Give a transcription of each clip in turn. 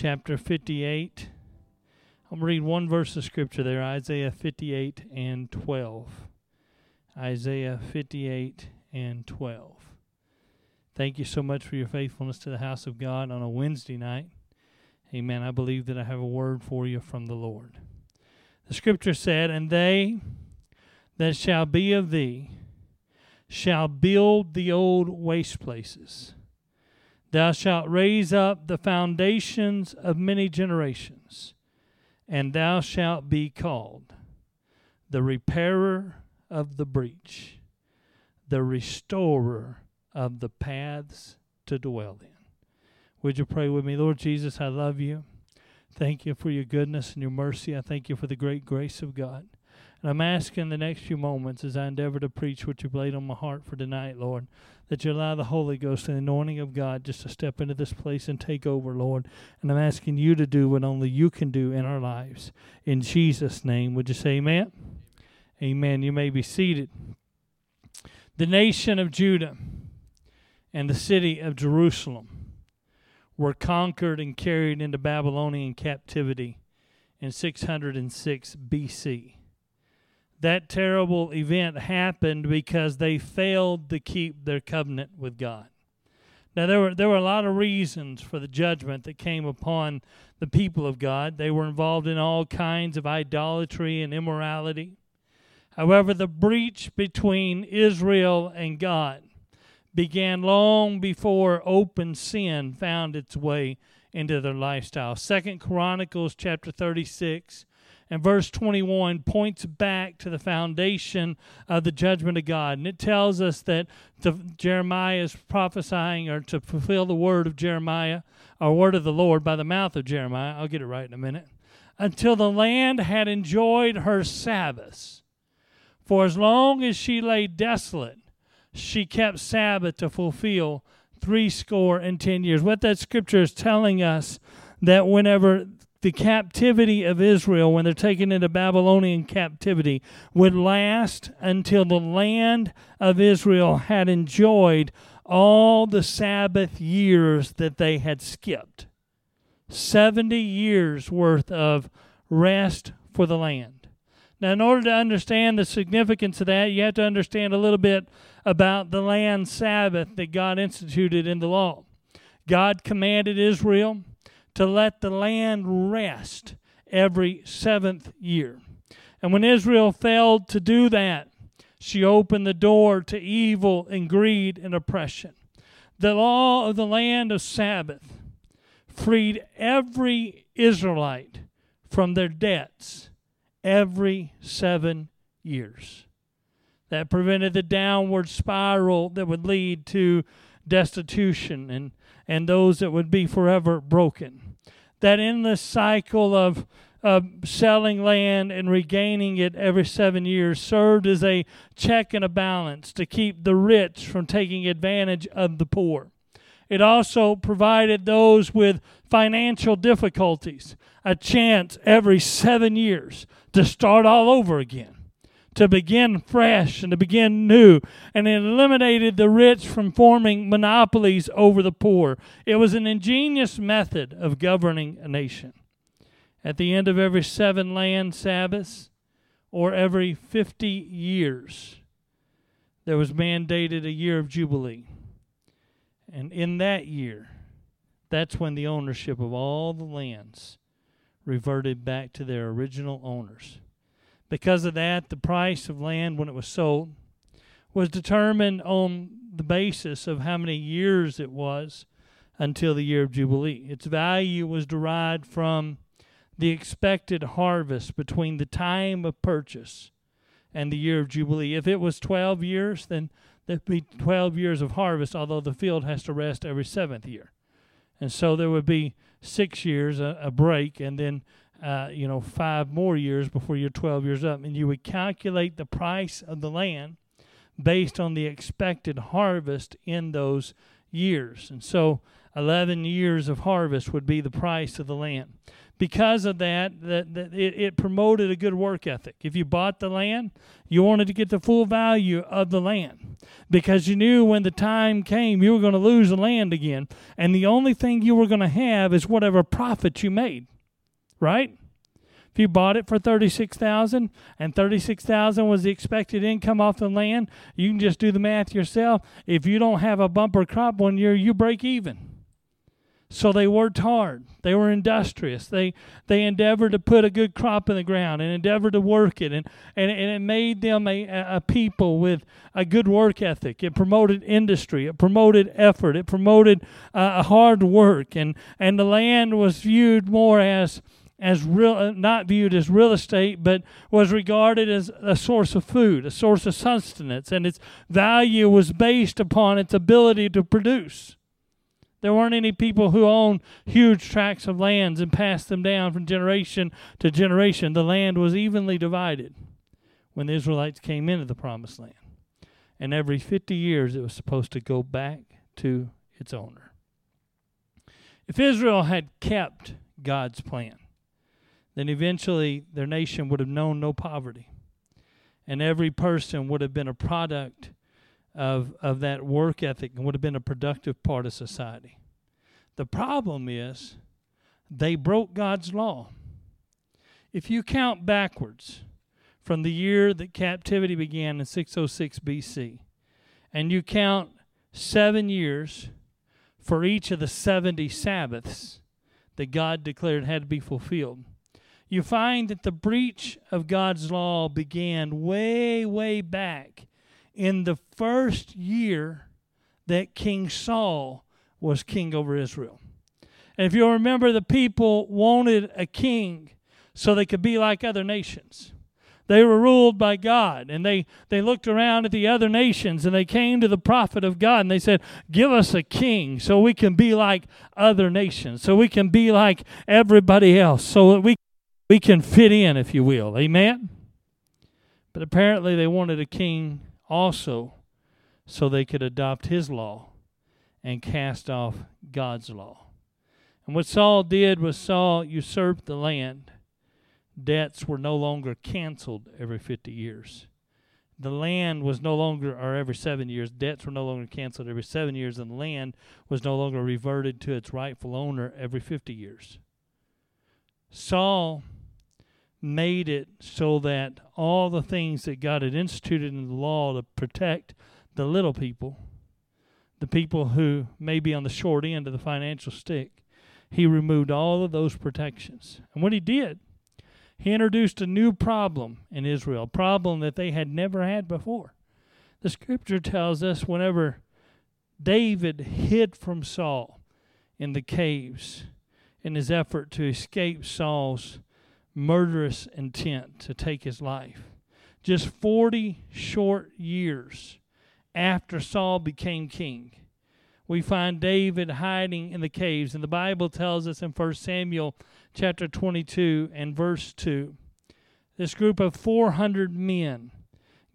chapter 58. I'm going to read one verse of scripture there Isaiah 58 and 12. Isaiah 58 and 12. Thank you so much for your faithfulness to the house of God on a Wednesday night. Amen. I believe that I have a word for you from the Lord. The scripture said, And they that shall be of thee shall build the old waste places. Thou shalt raise up the foundations of many generations, and thou shalt be called the repairer of the breach, the restorer of the paths to dwell in. Would you pray with me? Lord Jesus, I love you. Thank you for your goodness and your mercy. I thank you for the great grace of God. And I'm asking the next few moments as I endeavor to preach what you've laid on my heart for tonight, Lord, that you allow the Holy Ghost and the anointing of God just to step into this place and take over, Lord. And I'm asking you to do what only you can do in our lives. In Jesus' name, would you say amen? Amen. You may be seated. The nation of Judah and the city of Jerusalem were conquered and carried into Babylonian captivity in 606 BC that terrible event happened because they failed to keep their covenant with God. Now there were there were a lot of reasons for the judgment that came upon the people of God. They were involved in all kinds of idolatry and immorality. However, the breach between Israel and God began long before open sin found its way into their lifestyle. Second Chronicles chapter 36 and verse 21 points back to the foundation of the judgment of God. And it tells us that the, Jeremiah is prophesying or to fulfill the word of Jeremiah, or word of the Lord by the mouth of Jeremiah. I'll get it right in a minute. Until the land had enjoyed her Sabbaths. For as long as she lay desolate, she kept Sabbath to fulfill three score and ten years. What that scripture is telling us that whenever the captivity of Israel, when they're taken into Babylonian captivity, would last until the land of Israel had enjoyed all the Sabbath years that they had skipped. 70 years worth of rest for the land. Now, in order to understand the significance of that, you have to understand a little bit about the land Sabbath that God instituted in the law. God commanded Israel to let the land rest every seventh year. And when Israel failed to do that, she opened the door to evil and greed and oppression. The law of the land of Sabbath freed every Israelite from their debts every seven years. That prevented the downward spiral that would lead to destitution and and those that would be forever broken. That endless cycle of uh, selling land and regaining it every seven years served as a check and a balance to keep the rich from taking advantage of the poor. It also provided those with financial difficulties a chance every seven years to start all over again to begin fresh and to begin new. And it eliminated the rich from forming monopolies over the poor. It was an ingenious method of governing a nation. At the end of every seven land Sabbaths, or every 50 years, there was mandated a year of Jubilee. And in that year, that's when the ownership of all the lands reverted back to their original owners. Because of that, the price of land when it was sold was determined on the basis of how many years it was until the year of Jubilee. Its value was derived from the expected harvest between the time of purchase and the year of Jubilee. If it was 12 years, then there'd be 12 years of harvest, although the field has to rest every seventh year. And so there would be six years, a, a break, and then uh, you know, five more years before you're 12 years up. And you would calculate the price of the land based on the expected harvest in those years. And so 11 years of harvest would be the price of the land. Because of that, that, that it, it promoted a good work ethic. If you bought the land, you wanted to get the full value of the land because you knew when the time came you were going to lose the land again. And the only thing you were going to have is whatever profit you made, right? If you bought it for 36,000 and 36,000 was the expected income off the land, you can just do the math yourself. If you don't have a bumper crop one year, you break even. So they worked hard. They were industrious. They they endeavored to put a good crop in the ground and endeavored to work it, and and, and it made them a, a people with a good work ethic. It promoted industry. It promoted effort. It promoted uh, hard work, and and the land was viewed more as as real, uh, not viewed as real estate, but was regarded as a source of food, a source of sustenance, and its value was based upon its ability to produce. There weren't any people who owned huge tracts of lands and passed them down from generation to generation. The land was evenly divided when the Israelites came into the promised land. And every 50 years it was supposed to go back to its owner. If Israel had kept God's plan, then eventually their nation would have known no poverty. And every person would have been a product of, of that work ethic and would have been a productive part of society. The problem is they broke God's law. If you count backwards from the year that captivity began in 606 BC, and you count seven years for each of the 70 Sabbaths that God declared had to be fulfilled, you find that the breach of God's law began way, way back in the first year that King Saul was king over Israel. And if you'll remember, the people wanted a king so they could be like other nations. They were ruled by God, and they, they looked around at the other nations and they came to the prophet of God and they said, Give us a king so we can be like other nations, so we can be like everybody else, so that we we can fit in, if you will. Amen? But apparently, they wanted a king also so they could adopt his law and cast off God's law. And what Saul did was Saul usurped the land. Debts were no longer canceled every 50 years. The land was no longer, or every seven years, debts were no longer canceled every seven years, and land was no longer reverted to its rightful owner every 50 years. Saul made it so that all the things that God had instituted in the law to protect the little people, the people who may be on the short end of the financial stick, he removed all of those protections. And what he did, he introduced a new problem in Israel, a problem that they had never had before. The scripture tells us whenever David hid from Saul in the caves in his effort to escape Saul's murderous intent to take his life. Just 40 short years after Saul became king, we find David hiding in the caves. And the Bible tells us in 1 Samuel chapter 22 and verse 2 this group of 400 men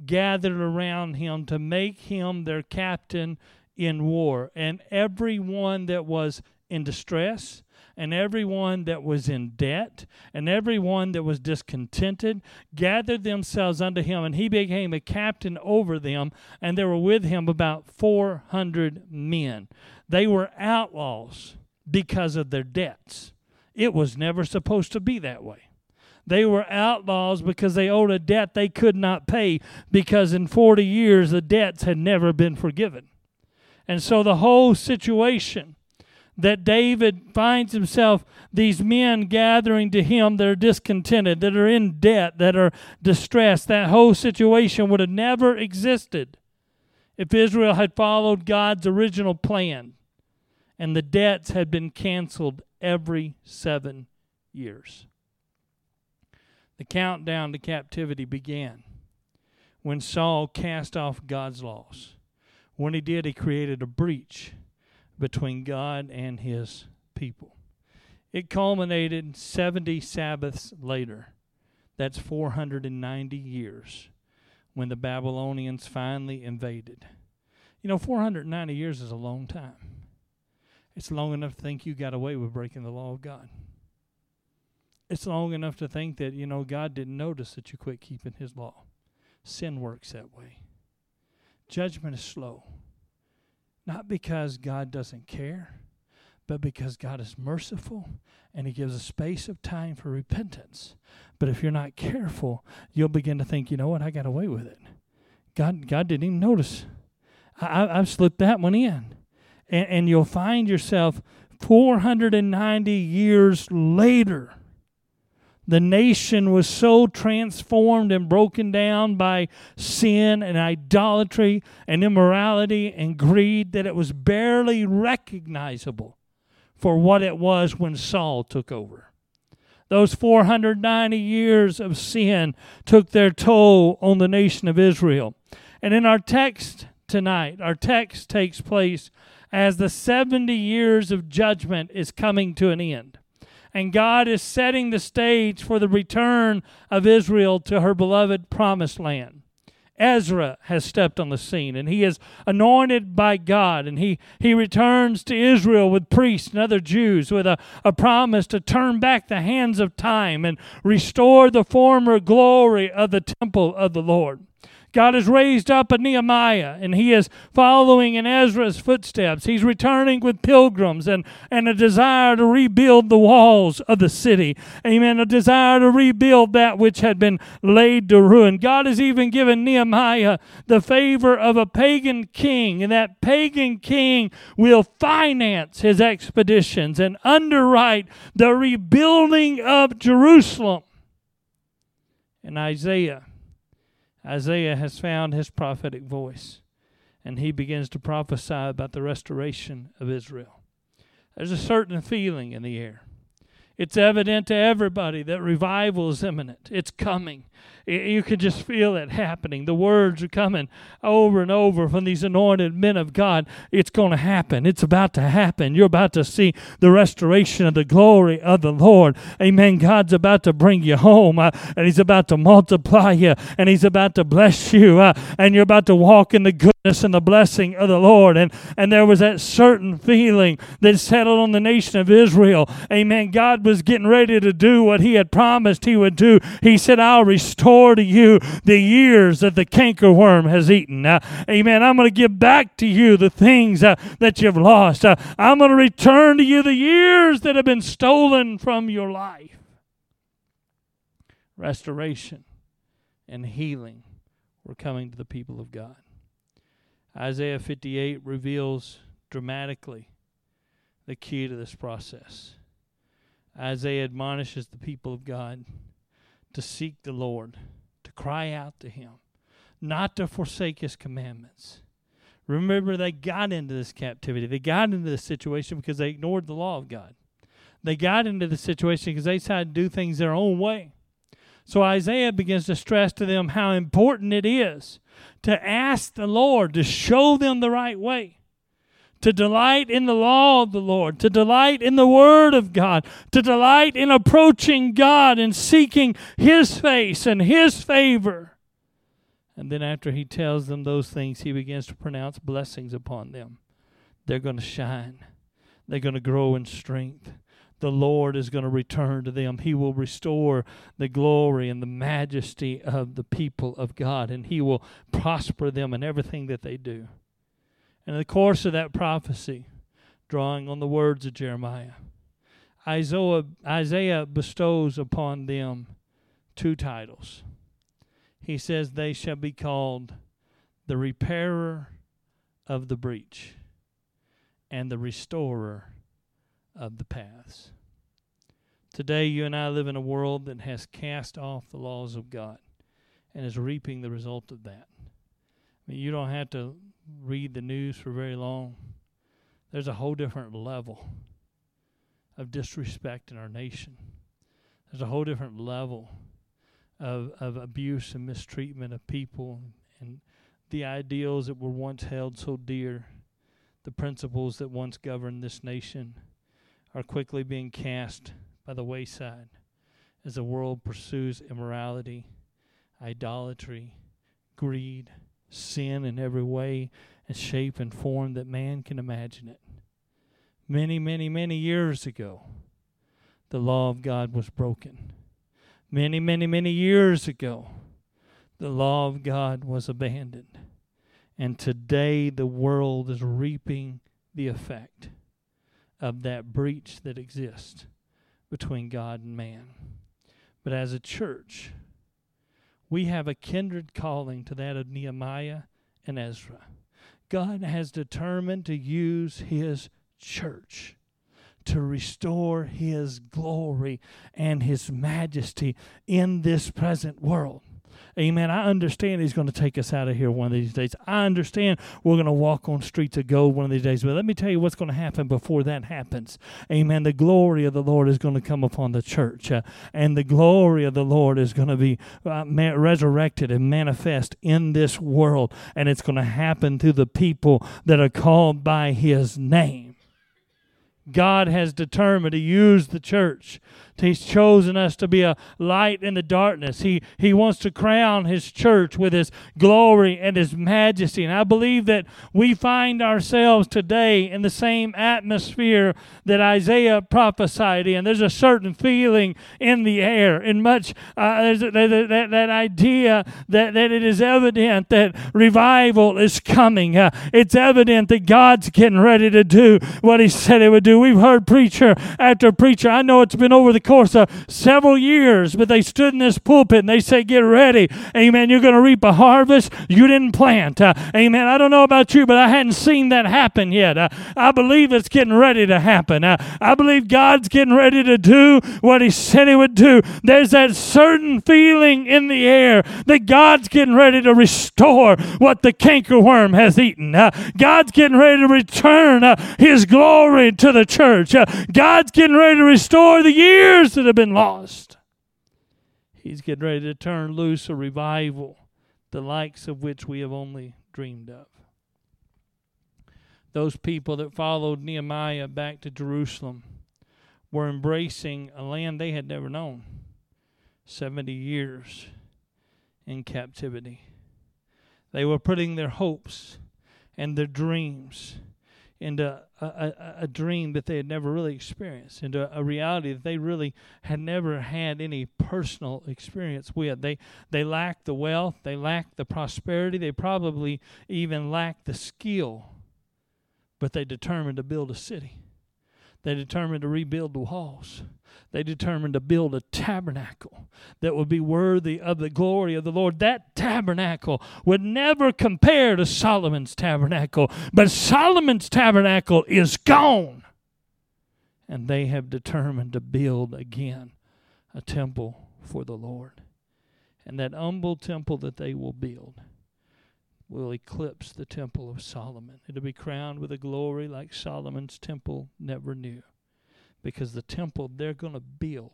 gathered around him to make him their captain in war. And everyone that was in distress, and everyone that was in debt and everyone that was discontented gathered themselves unto him, and he became a captain over them, and there were with him about 400 men. They were outlaws because of their debts. It was never supposed to be that way. They were outlaws because they owed a debt they could not pay because in 40 years the debts had never been forgiven. And so the whole situation that David finds himself these men gathering to him that are discontented, that are in debt, that are distressed. That whole situation would have never existed if Israel had followed God's original plan and the debts had been canceled every seven years. The countdown to captivity began when Saul cast off God's laws. When he did, he created a breach between God and his people. It culminated 70 Sabbaths later. That's 490 years when the Babylonians finally invaded. You know, 490 years is a long time. It's long enough to think you got away with breaking the law of God. It's long enough to think that, you know, God didn't notice that you quit keeping his law. Sin works that way. Judgment is slow. Not because God doesn't care, but because God is merciful and He gives a space of time for repentance. But if you're not careful, you'll begin to think, you know what, I got away with it. God, God didn't even notice. I, I've slipped that one in. And, and you'll find yourself 490 years later the nation was so transformed and broken down by sin and idolatry and immorality and greed that it was barely recognizable for what it was when Saul took over. Those 490 years of sin took their toll on the nation of Israel. And in our text tonight, our text takes place as the 70 years of judgment is coming to an end and God is setting the stage for the return of Israel to her beloved promised land. Ezra has stepped on the scene and he is anointed by God and he, he returns to Israel with priests and other Jews with a, a promise to turn back the hands of time and restore the former glory of the temple of the Lord. God has raised up a Nehemiah, and he is following in Ezra's footsteps. He's returning with pilgrims and, and a desire to rebuild the walls of the city. Amen. A desire to rebuild that which had been laid to ruin. God has even given Nehemiah the favor of a pagan king, and that pagan king will finance his expeditions and underwrite the rebuilding of Jerusalem. And Isaiah Isaiah has found his prophetic voice, and he begins to prophesy about the restoration of Israel. There's a certain feeling in the air. It's evident to everybody that revival is imminent. It's coming. You could just feel it happening. The words are coming over and over from these anointed men of God. It's going to happen. It's about to happen. You're about to see the restoration of the glory of the Lord. Amen. God's about to bring you home, uh, and He's about to multiply you, and He's about to bless you, uh, and you're about to walk in the goodness and the blessing of the Lord. And, and there was that certain feeling that settled on the nation of Israel. Amen. God was getting ready to do what He had promised He would do. He said, I'll restore restore to you the years that the cankerworm has eaten. Uh, amen. I'm going to give back to you the things uh, that you've lost. Uh, I'm going to return to you the years that have been stolen from your life. Restoration and healing were coming to the people of God. Isaiah 58 reveals dramatically the key to this process. Isaiah admonishes the people of God to seek the Lord, to cry out to Him, not to forsake His commandments. Remember, they got into this captivity. They got into this situation because they ignored the law of God. They got into the situation because they decided to do things their own way. So Isaiah begins to stress to them how important it is to ask the Lord to show them the right way to delight in the law of the Lord, to delight in the Word of God, to delight in approaching God and seeking His face and His favor. And then, after He tells them those things, He begins to pronounce blessings upon them. They're going to shine, they're going to grow in strength. The Lord is going to return to them. He will restore the glory and the majesty of the people of God, and He will prosper them in everything that they do. And in the course of that prophecy, drawing on the words of Jeremiah, Isaiah, Isaiah bestows upon them two titles. He says, They shall be called the repairer of the breach and the restorer of the paths. Today, you and I live in a world that has cast off the laws of God and is reaping the result of that. I mean, you don't have to read the news for very long, there's a whole different level of disrespect in our nation. There's a whole different level of, of abuse and mistreatment of people and the ideals that were once held so dear, the principles that once governed this nation, are quickly being cast by the wayside as the world pursues immorality, idolatry, greed, sin in every way and shape and form that man can imagine it. Many, many, many years ago, the law of God was broken. Many, many, many years ago, the law of God was abandoned. And today, the world is reaping the effect of that breach that exists between God and man. But as a church, we have a kindred calling to that of Nehemiah and Ezra. God has determined to use his church to restore his glory and his majesty in this present world. Amen. I understand He's going to take us out of here one of these days. I understand we're going to walk on streets of gold one of these days. But let me tell you what's going to happen before that happens. Amen. The glory of the Lord is going to come upon the church, uh, and the glory of the Lord is going to be uh, ma- resurrected and manifest in this world. And it's going to happen through the people that are called by His name. God has determined to use the church He's chosen us to be a light in the darkness. He, he wants to crown His church with His glory and His majesty. And I believe that we find ourselves today in the same atmosphere that Isaiah prophesied in. There's a certain feeling in the air, and much uh, that, that, that, idea that, that it is evident that revival is coming. Uh, it's evident that God's getting ready to do what He said He would do. We've heard preacher after preacher. I know it's been over the course of several years, but they stood in this pulpit and they say, Get ready. Amen. You're going to reap a harvest you didn't plant. Uh, amen. I don't know about you, but I hadn't seen that happen yet. Uh, I believe it's getting ready to happen. Uh, I believe God's getting ready to do what He said He would do. There's that certain feeling in the air that God's getting ready to restore what the cankerworm has eaten. Uh, God's getting ready to return uh, His glory to the church. Uh, God's getting ready to restore the years years that have been lost. He's getting ready to turn loose a revival, the likes of which we have only dreamed of. Those people that followed Nehemiah back to Jerusalem were embracing a land they had never known 70 years in captivity. They were putting their hopes and their dreams into a, a, a, dream that they had never really experienced, into a reality that they really had never had any personal experience with. They they lacked the wealth, they lacked the prosperity, they probably even lacked the skill, but they determined to build a city. They determined to rebuild the walls they determined to build a tabernacle that would be worthy of the glory of the Lord. That tabernacle would never compare to Solomon's tabernacle, but Solomon's tabernacle is gone. And they have determined to build again a temple for the Lord. And that humble temple that they will build will eclipse the temple of Solomon. It'll be crowned with a glory like Solomon's temple never knew because the temple they're going to build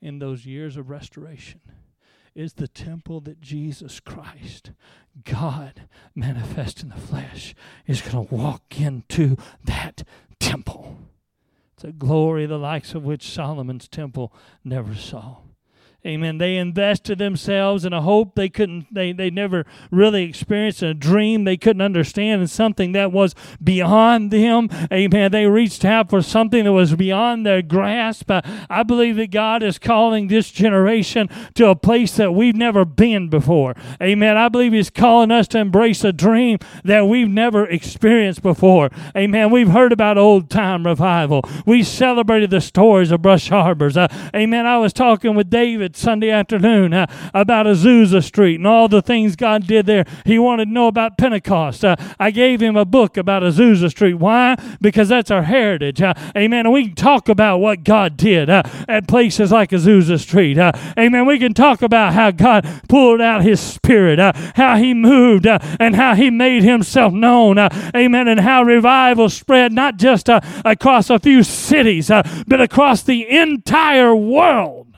in those years of restoration is the temple that Jesus Christ, God manifest in the flesh, is going to walk into that temple. It's a glory the likes of which Solomon's temple never saw. Amen. They invested themselves in a hope they couldn't, they, they never really experienced, a dream they couldn't understand, and something that was beyond them. Amen. They reached out for something that was beyond their grasp. I believe that God is calling this generation to a place that we've never been before. Amen. I believe He's calling us to embrace a dream that we've never experienced before. Amen. We've heard about old time revival. We celebrated the stories of Brush Harbors. Uh, amen. I was talking with David Sunday afternoon uh, about Azusa Street and all the things God did there. He wanted to know about Pentecost. Uh, I gave him a book about Azusa Street. Why? Because that's our heritage. Uh, amen. And we can talk about what God did uh, at places like Azusa Street. Uh, amen. We can talk about how God pulled out His Spirit, uh, how He moved, and how He made Himself known. amen. And how revival spread not just across a few cities, but across the entire world.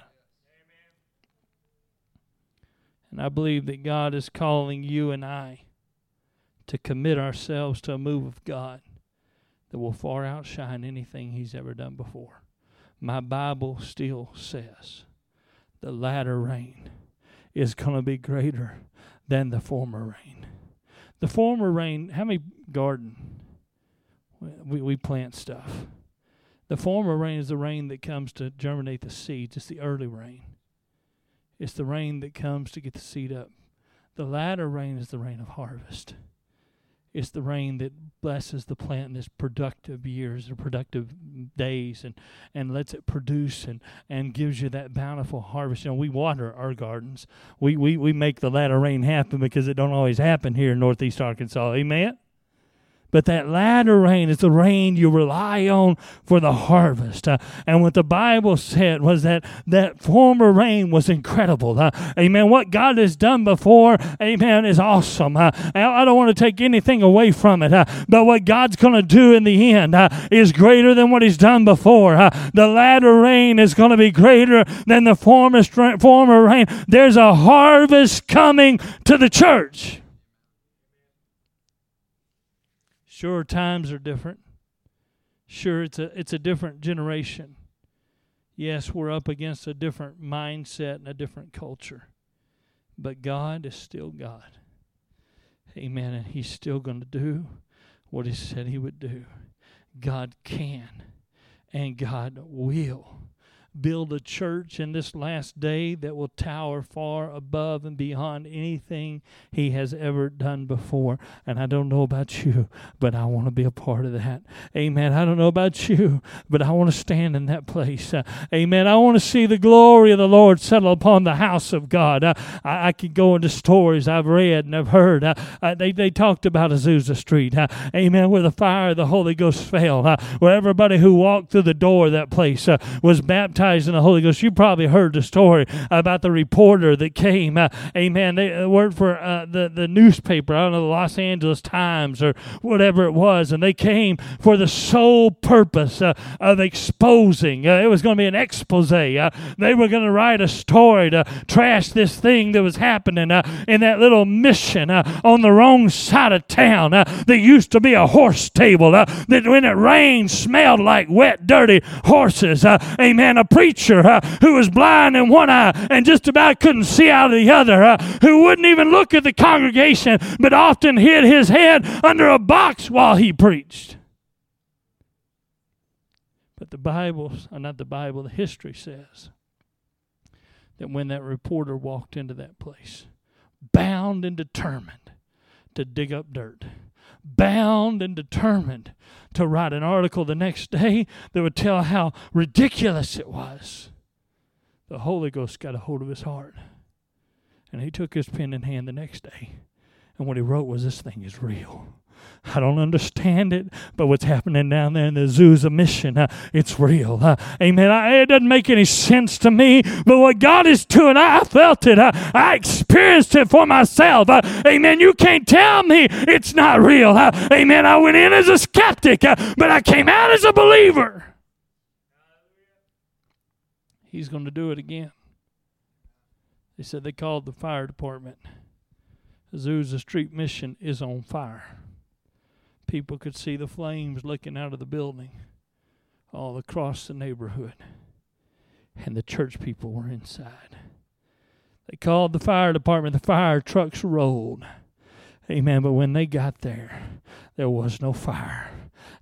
And I believe that God is calling you and I to commit ourselves to a move of God that will far outshine anything He's ever done before. My Bible still says the latter rain is going to be greater than the former rain. The former rain, how many garden? We, we plant stuff. The former rain is the rain that comes to germinate the seeds. It's the early rain. It's the rain that comes to get the seed up. The latter rain is the rain of harvest. It's the rain that blesses the plant in its productive years or productive days and, and lets it produce and, and gives you that bountiful harvest. You know, we water our gardens. We, we, we make the latter rain happen because it don't always happen here in northeast Arkansas. Amen? But that latter rain is the rain you rely on for the harvest. Uh, and what the Bible said was that that former rain was incredible. Uh, amen. What God has done before, amen, is awesome. Uh, I don't want to take anything away from it. Uh, but what God's going to do in the end uh, is greater than what He's done before. Uh, the latter rain is going to be greater than the former, former rain. There's a harvest coming to the church. Sure, times are different. Sure, it's a it's a different generation. Yes, we're up against a different mindset and a different culture. But God is still God. Amen. And He's still going to do what He said He would do. God can and God will build a church in this last day that will tower far above and beyond anything he has ever done before. And I don't know about you, but I want to be a part of that. Amen. I don't know about you, but I want to stand in that place. Uh, amen. I want to see the glory of the Lord settle upon the house of God. Uh, I, I could go into stories I've read and I've heard. Uh, uh they, they talked about Azusa Street. Uh, amen. Where the fire of the Holy Ghost fell. Uh, where everybody who walked through the door of that place was baptized baptized in the Holy Ghost. You probably heard the story about the reporter that came. Uh, amen. They uh, worked for uh, the the newspaper. I don't know the Los Angeles Times or whatever it was, and they came for the sole purpose uh, of exposing. Uh, it was going to be an expose. They were going to write a story to trash this thing that was happening in that little mission on the wrong side of town that used to be a horse stable. that when it rained smelled like wet, dirty horses. amen. A preacher uh, who was blind in one eye and just about couldn't see out of the other, uh, who wouldn't even look at the congregation, but often hid his head under a box while he preached. But the Bible, uh, not the Bible, the history says that when that reporter walked into that place, bound and determined to dig up dirt, bound and determined to write an article the next day that would tell how ridiculous it was. The Holy Ghost got a hold of his heart. And he took his pen in hand the next day. And what he wrote was, This thing is real. I don't understand it, but what's happening down there in the Azusa mission, uh, it's real. Uh, amen. I, it doesn't make any sense to me, but what God is doing, I, I felt it. Uh, I experienced it for myself. Uh, amen. You can't tell me it's not real. Uh, amen. I went in as a skeptic, uh, but I came out as a believer. He's going to do it again. They said they called the fire department. Azusa Street Mission is on fire people could see the flames licking out of the building all across the neighborhood. And the church people were inside. They called the fire department. The fire trucks rolled. Amen. But when they got there, there was no fire.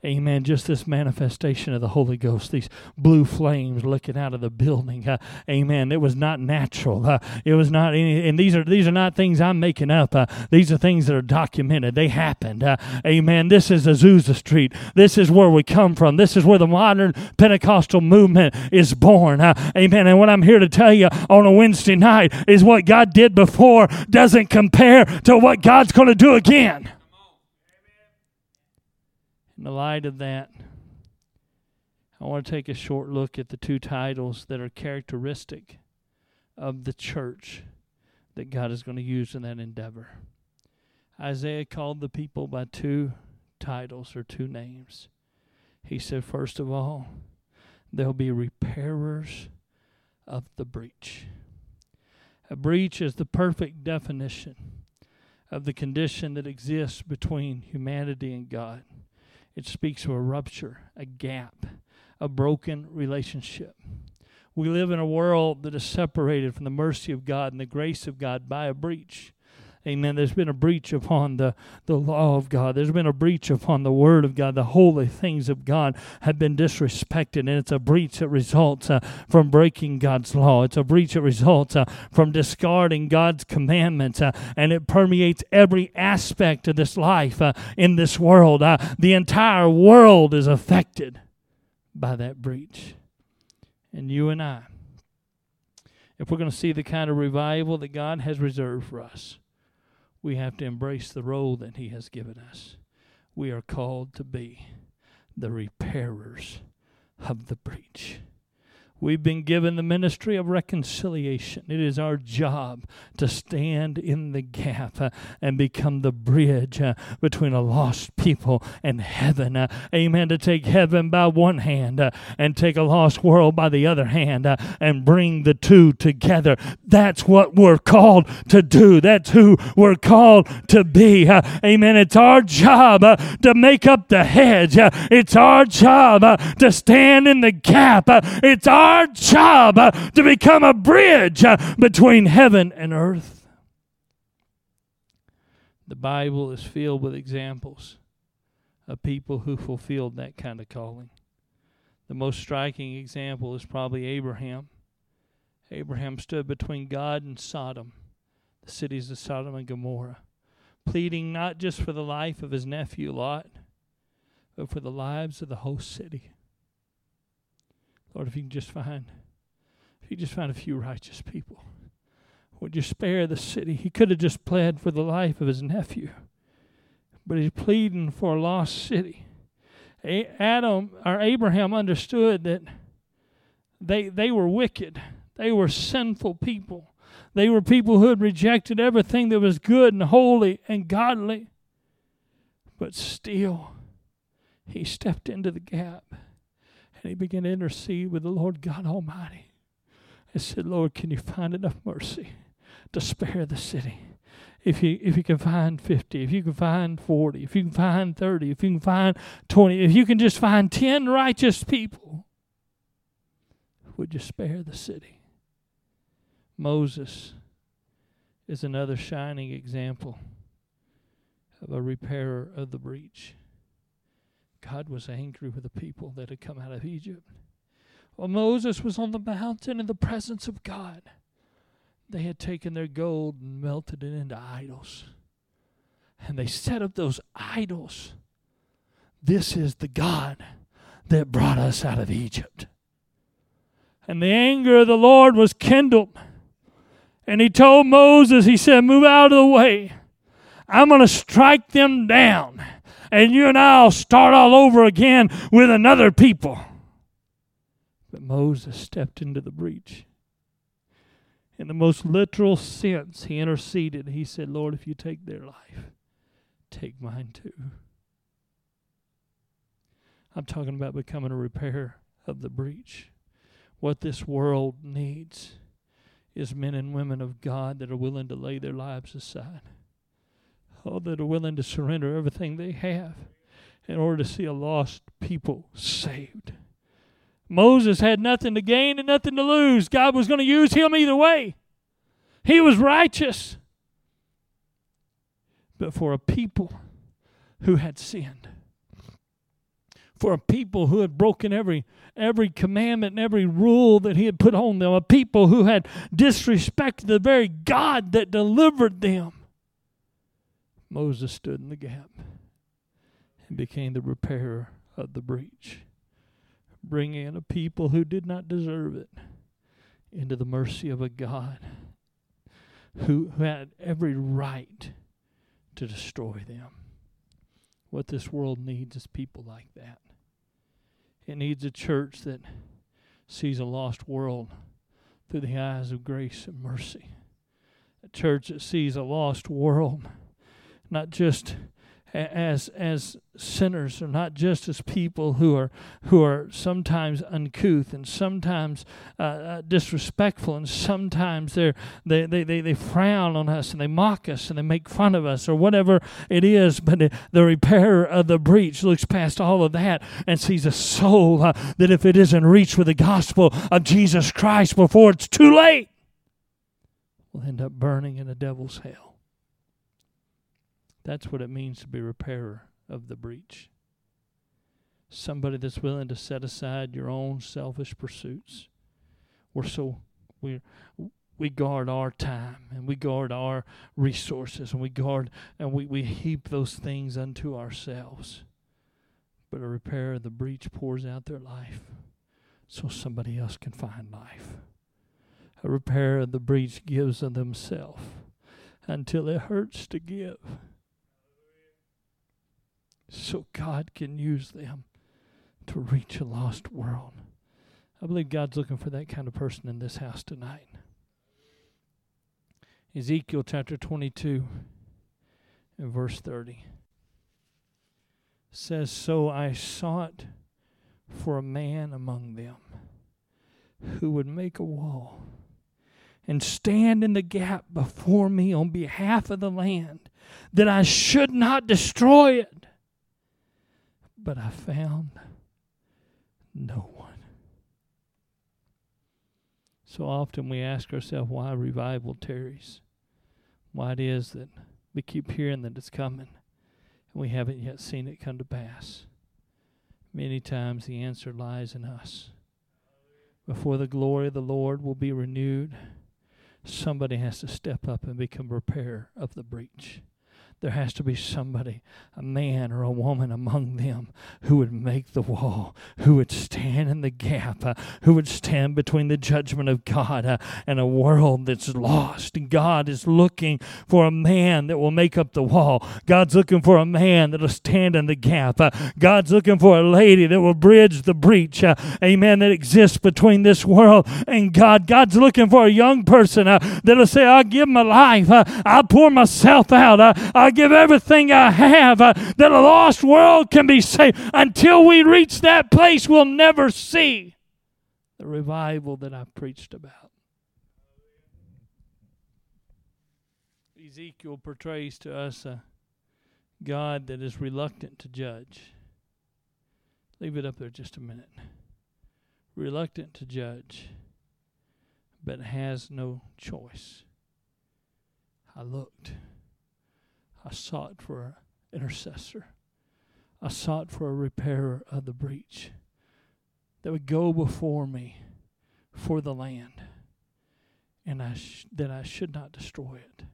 Amen. Just this manifestation of the Holy Ghost, these blue flames looking out of the building. Uh, amen. It was not natural. Uh, it was not any, and these are these are not things I'm making up. Uh, these are things that are documented. They happened. Uh, amen. This is Azusa Street. This is where we come from. This is where the modern Pentecostal movement is born. Uh, amen. And what I'm here to tell you on a Wednesday night is what God did before doesn't compare to what God's going to do again. In the light of that, I want to take a short look at the two titles that are characteristic of the church that God is going to use in that endeavor. Isaiah called the people by two titles or two names. He said, first of all, there'll be repairers of the breach. A breach is the perfect definition of the condition that exists between humanity and God. It speaks of a rupture, a gap, a broken relationship. We live in a world that is separated from the mercy of God and the grace of God by a breach. Amen. There's been a breach upon the, the law of God. There's been a breach upon the word of God. The holy things of God have been disrespected, and it's a breach that results uh, from breaking God's law. It's a breach that results uh, from discarding God's commandments, uh, and it permeates every aspect of this life uh, in this world. Uh, the entire world is affected by that breach. And you and I, if we're going to see the kind of revival that God has reserved for us, we have to embrace the role that He has given us. We are called to be the repairers of the breach. We've been given the ministry of reconciliation. It is our job to stand in the gap uh, and become the bridge uh, between a lost people and heaven. Uh, amen. To take heaven by one hand uh, and take a lost world by the other hand uh, and bring the two together. That's what we're called to do. That's who we're called to be. Uh, amen. It's our job to make up the hedge. it's our job to stand in the gap. it's our our job uh, to become a bridge uh, between heaven and earth. The Bible is filled with examples of people who fulfilled that kind of calling. The most striking example is probably Abraham. Abraham stood between God and Sodom, the cities of Sodom and Gomorrah, pleading not just for the life of his nephew Lot, but for the lives of the whole city. Lord, if you can just find, if you just find a few righteous people, would you spare the city? He could have just pled for the life of his nephew, but he's pleading for a lost city. Adam or Abraham understood that they they were wicked. They were sinful people. They were people who had rejected everything that was good and holy and godly. But still, he stepped into the gap and he began to intercede with the Lord God Almighty. I said, Lord, can you find enough mercy to spare the city? If you if you can find 50, if you can find 40, if you can find 30, if you can find 20, if you can just find 10 righteous people, would you spare the city? Moses is another shining example of a repairer of the breach. God was angry with the people that had come out of Egypt. While Moses was on the mountain in the presence of God, they had taken their gold and melted it into idols. And they set up those idols. This is the God that brought us out of Egypt. And the anger of the Lord was kindled. And he told Moses, he said, Move out of the way. I'm going to strike them down and you and I'll start all over again with another people. But Moses stepped into the breach. In the most literal sense, he interceded. He said, Lord, if you take their life, take mine too. I'm talking about becoming a repairer of the breach. What this world needs is men and women of God that are willing to lay their lives aside oh, that are willing to surrender everything they have in order to see a lost people saved. Moses had nothing to gain and nothing to lose. God was going to use him either way. He was righteous. But for a people who had sinned, for a people who had broken every every commandment and every rule that he had put on them, a people who had disrespected the very God that delivered them. Moses stood in the gap and became the repairer of the breach, bringing in a people who did not deserve it into the mercy of a God who, who had every right to destroy them. What this world needs is people like that. It needs a church that sees a lost world through the eyes of grace and mercy. A church that sees a lost world not just as as sinners or not just as people who are who are sometimes uncouth and sometimes uh, uh, disrespectful and sometimes they, they, they, they frown on us and they mock us and they make fun of us or whatever it is but the repairer of the breach looks past all of that and sees a soul uh, that if it isn't reached with the gospel of Jesus Christ before it's too late will end up burning in the devil's hell That's what it means to be a repairer of the breach. Somebody that's willing to set aside your own selfish pursuits. We're so we we guard our time and we guard our resources and we guard and we, we heap those things unto ourselves. But a repairer of the breach pours out their life so somebody else can find life. A repairer of the breach gives of themselves until it hurts to give. So God can use them to reach a lost world. I believe God's looking for that kind of person in this house tonight. Ezekiel chapter 22 and verse 30 says, So I sought for a man among them who would make a wall and stand in the gap before me on behalf of the land, that I should not destroy it. But I found no one. So often we ask ourselves why revival tarries, why it is that we keep hearing that it's coming and we haven't yet seen it come to pass. Many times the answer lies in us. Before the glory of the Lord will be renewed, somebody has to step up and become repairer of the breach there has to be somebody, a man or a woman among them, who would make the wall, who would stand in the gap, uh, who would stand between the judgment of God uh, and a world that's lost. God is looking for a man that will make up the wall. God's looking for a man that will stand in the gap. Uh, God's looking for a lady that will bridge the breach, uh, amen, that exists between this world and God. God's looking for a young person uh, that'll say, I'll give my life, uh, I'll pour myself out, I'll give everything I have uh, that a lost world can be saved. Until we reach that place, we'll never see the revival that I preached about. Ezekiel portrays to us a God that is reluctant to judge. Leave it up there just a minute. Reluctant to judge, but has no choice. I looked. I sought for an intercessor. I sought for a repairer of the breach that would go before me for the land, and I sh- that I should not destroy it.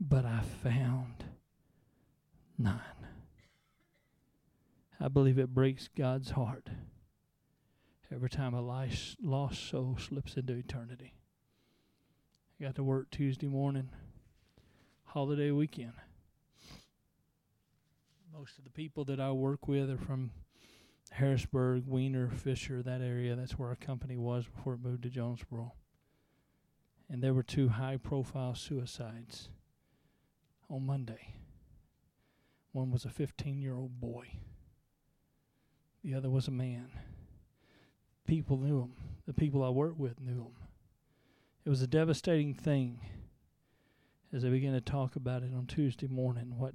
But I found none. I believe it breaks God's heart every time a lost soul slips into eternity. I got to work Tuesday morning, holiday weekend most of the people that I work with are from Harrisburg, Weiner, Fisher, that area. That's where our company was before it moved to Jonesboro. And there were two high profile suicides on Monday. One was a 15 year old boy, the other was a man. People knew him. The people I worked with knew him. It was a devastating thing as I began to talk about it on Tuesday morning. What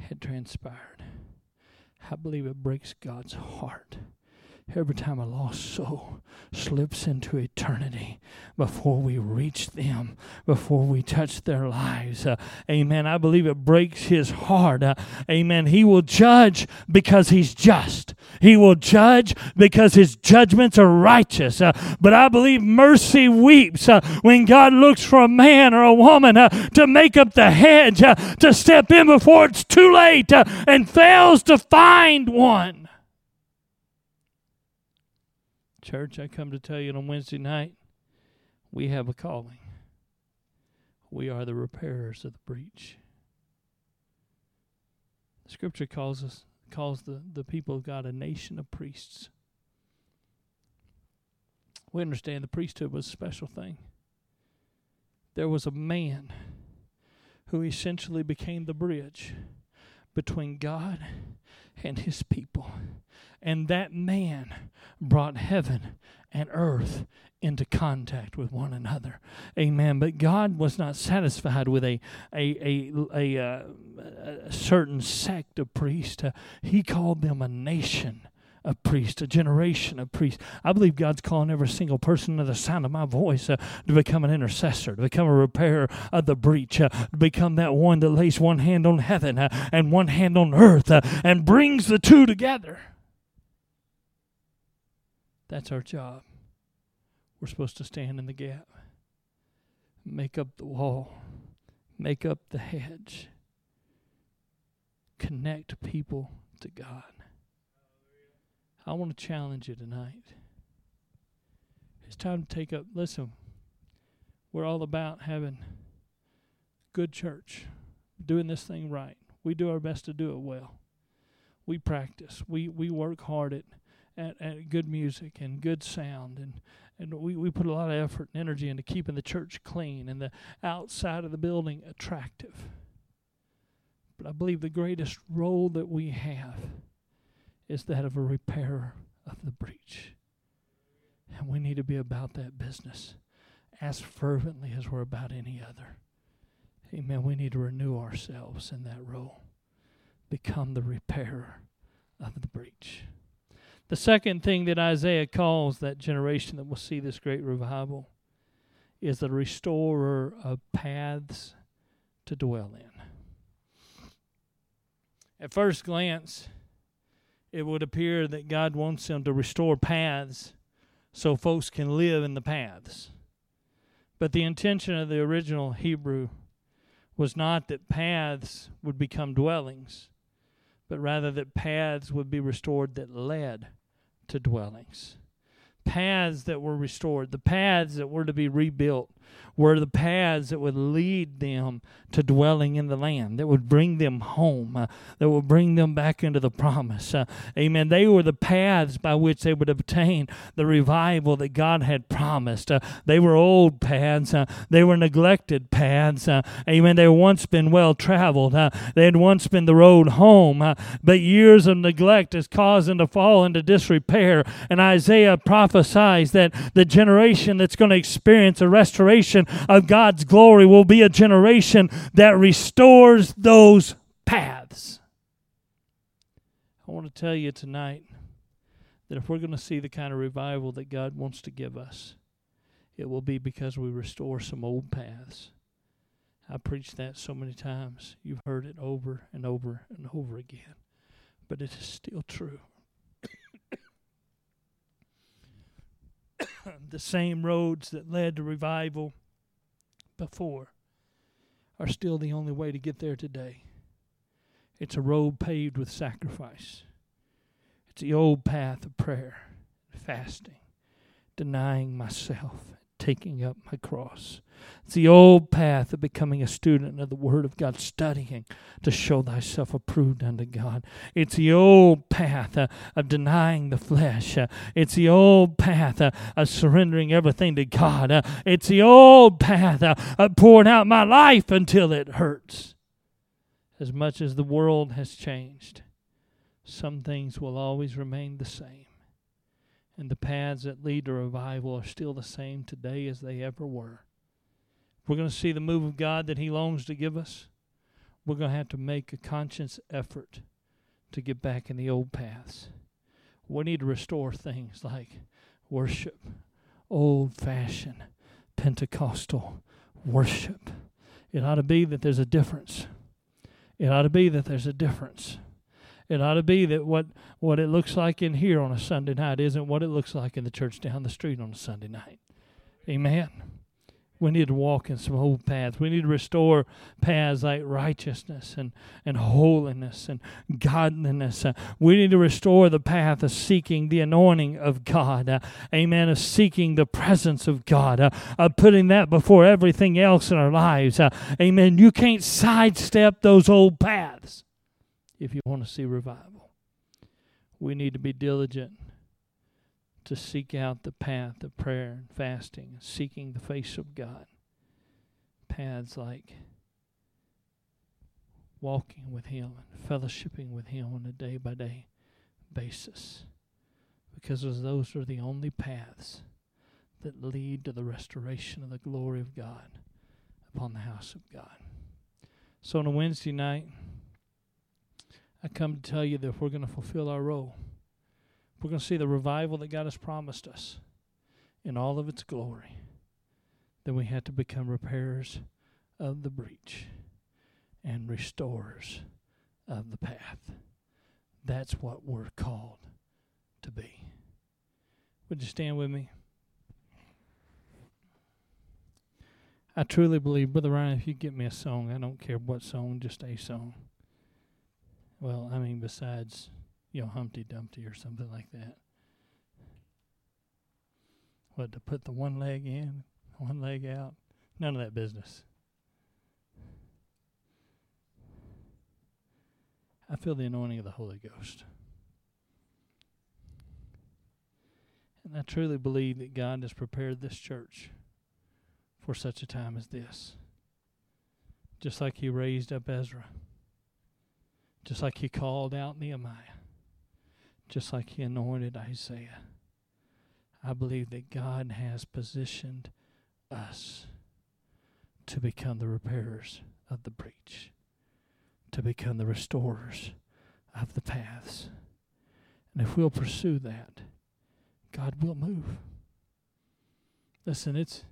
had transpired. I believe it breaks God's heart every time a lost soul slips into eternity before we reach them, before we touch their lives. Uh, amen. I believe it breaks his heart. Uh, amen. He will judge because he's just. He will judge because his judgments are righteous. Uh, but I believe mercy weeps uh, when God looks for a man or a woman uh, to make up the hedge, uh, to step in before it's too late, and fails to find one. Church, I come to tell you on Wednesday night, we have a calling. We are the repairers of the breach. The scripture calls us calls the, the people of God a nation of priests. We understand the priesthood was a special thing. There was a man who essentially became the bridge between God and his people. And that man brought heaven and earth into contact with one another. Amen. But God was not satisfied with a a a a, uh, a certain sect of priests. Uh, he called them a nation a priest, a generation of priests. I believe God's calling every single person to the sound of my voice uh, to become an intercessor, to become a repairer of the breach, uh, to become that one that lays one hand on heaven uh, and one hand on earth uh, and brings the two together. That's our job. We're supposed to stand in the gap, make up the wall, make up the hedge, connect people to God. I want to challenge you tonight. It's time to take up, listen, we're all about having good church, doing this thing right. We do our best to do it well. We practice. We we work hard at, at, at good music and good sound and, and we, we put a lot of effort and energy into keeping the church clean and the outside of the building attractive. But I believe the greatest role that we have is that of a repairer of the breach. And we need to be about that business as fervently as we're about any other. Amen. We need to renew ourselves in that role, become the repairer of the breach. The second thing that Isaiah calls that generation that will see this great revival is the restorer of paths to dwell in. At first glance, it would appear that God wants them to restore paths so folks can live in the paths. But the intention of the original Hebrew was not that paths would become dwellings, but rather that paths would be restored that led to dwellings. Paths that were restored, the paths that were to be rebuilt, were the paths that would lead them to dwelling in the land, that would bring them home, uh, that would bring them back into the promise. Uh, amen. They were the paths by which they would obtain the revival that God had promised. Uh, they were old paths, uh, they were neglected paths. Uh, amen. They had once been well traveled, uh, they had once been the road home, but years of neglect has caused them to fall into disrepair. And Isaiah prophesies that the generation that's going to experience a restoration of God's glory will be a generation that restores those paths. I want to tell you tonight that if we're going to see the kind of revival that God wants to give us, it will be because we restore some old paths. I preached that so many times. You've heard it over and over and over again. But it is still true. The same roads that led to revival before are still the only way to get there today. It's a road paved with sacrifice. It's the old path of prayer, fasting, denying myself, taking up my cross. It's the old path of becoming a student of the Word of God, studying to show thyself approved unto God. It's the old path uh, of denying the flesh. Uh, it's the old path uh, of surrendering everything to God. Uh, it's the old path uh, of pouring out my life until it hurts. As much as the world has changed, some things will always remain the same and the paths that lead to revival are still the same today as they ever were. If we're going to see the move of God that He longs to give us, we're going to have to make a conscious effort to get back in the old paths. We need to restore things like worship, old fashioned Pentecostal worship. It ought to be that there's a difference. It ought to be that there's a difference. It ought to be that what, what it looks like in here on a Sunday night isn't what it looks like in the church down the street on a Sunday night. Amen. We need to walk in some old paths. We need to restore paths like righteousness and, and holiness and godliness. Uh, we need to restore the path of seeking the anointing of God. Uh, amen. Of seeking the presence of God. Uh, of putting that before everything else in our lives. Uh, amen. You can't sidestep those old paths if you want to see revival. We need to be diligent to seek out the path of prayer and fasting, seeking the face of God. Paths like walking with Him and fellowshipping with Him on a day by day basis. Because those are the only paths that lead to the restoration of the glory of God upon the house of God. So on a Wednesday night, I come to tell you that if we're going to fulfill our role, we're going to see the revival that God has promised us in all of its glory, then we have to become repairers of the breach and restorers of the path. That's what we're called to be. Would you stand with me? I truly believe, Brother Ryan, if you get me a song, I don't care what song, just a song. Well, I mean, besides, you know, Humpty Dumpty or something like that. What, to put the one leg in, one leg out? None of that business. I feel the anointing of the Holy Ghost. And I truly believe that God has prepared this church for such a time as this. Just like He raised up Ezra, just like He called out Nehemiah, just like He anointed Isaiah. I believe that God has positioned us to become the repairers of the breach, to become the restorers of the paths. And if we'll pursue that, God will move. Listen, it's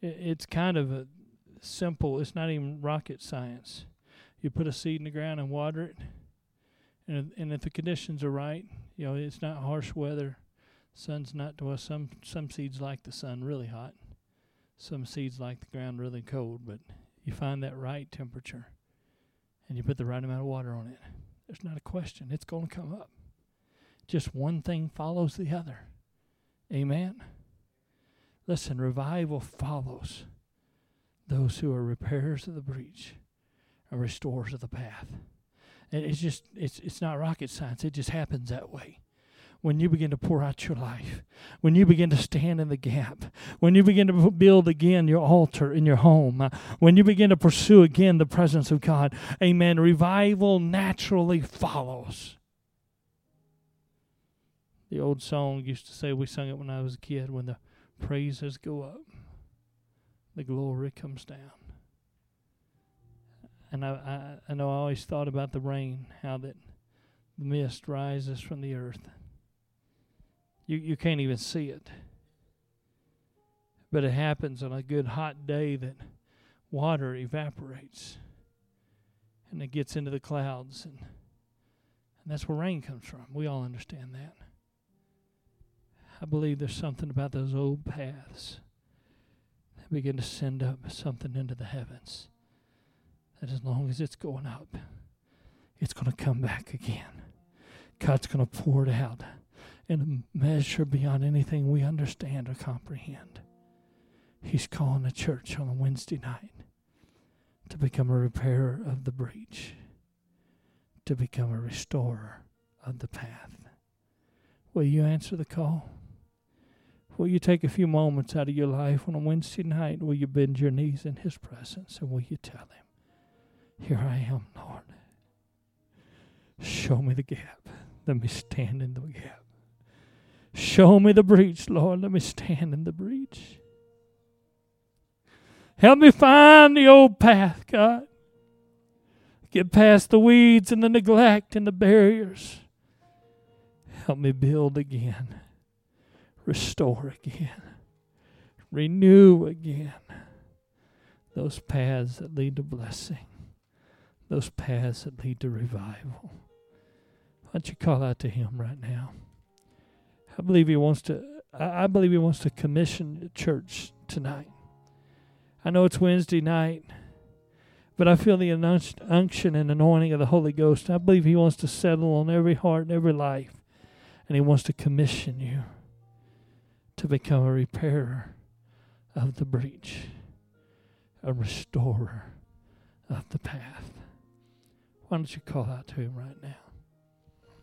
it's kind of a simple. It's not even rocket science. You put a seed in the ground and water it, and and if the conditions are right, you know it's not harsh weather, sun's not well. Some some seeds like the sun really hot, some seeds like the ground really cold. But you find that right temperature, and you put the right amount of water on it. There's not a question. It's going to come up. Just one thing follows the other. Amen. Listen, revival follows those who are repairers of the breach and restorers of the path. It's just it's it's not rocket science. It just happens that way. When you begin to pour out your life, when you begin to stand in the gap, when you begin to build again your altar in your home, uh, when you begin to pursue again the presence of God, amen, revival naturally follows. The old song used to say, we sung it when I was a kid, when the praises go up, the glory comes down. And I, I, I know I always thought about the rain, how that the mist rises from the earth. You you can't even see it. But it happens on a good hot day that water evaporates and it gets into the clouds and and that's where rain comes from. We all understand that. I believe there's something about those old paths that begin to send up something into the heavens. That as long as it's going up, it's going to come back again. God's going to pour it out in a measure beyond anything we understand or comprehend. He's calling the church on a Wednesday night to become a repairer of the breach, to become a restorer of the path. Will you answer the call? Will you take a few moments out of your life on a Wednesday night? Will you bend your knees in His presence and will you tell Him, Here I am, Lord. Show me the gap. Let me stand in the gap. Show me the breach, Lord. Let me stand in the breach. Help me find the old path, God. Get past the weeds and the neglect and the barriers. Help me build again restore again, renew again those paths that lead to blessing, those paths that lead to revival. Why don't you call out to Him right now? I believe He wants to. I believe He wants to commission the church tonight. I know it's Wednesday night, but I feel the unction and anointing of the Holy Ghost. I believe He wants to settle on every heart and every life, and He wants to commission you to become a repairer of the breach, a restorer of the path. Why don't you call out to him right now?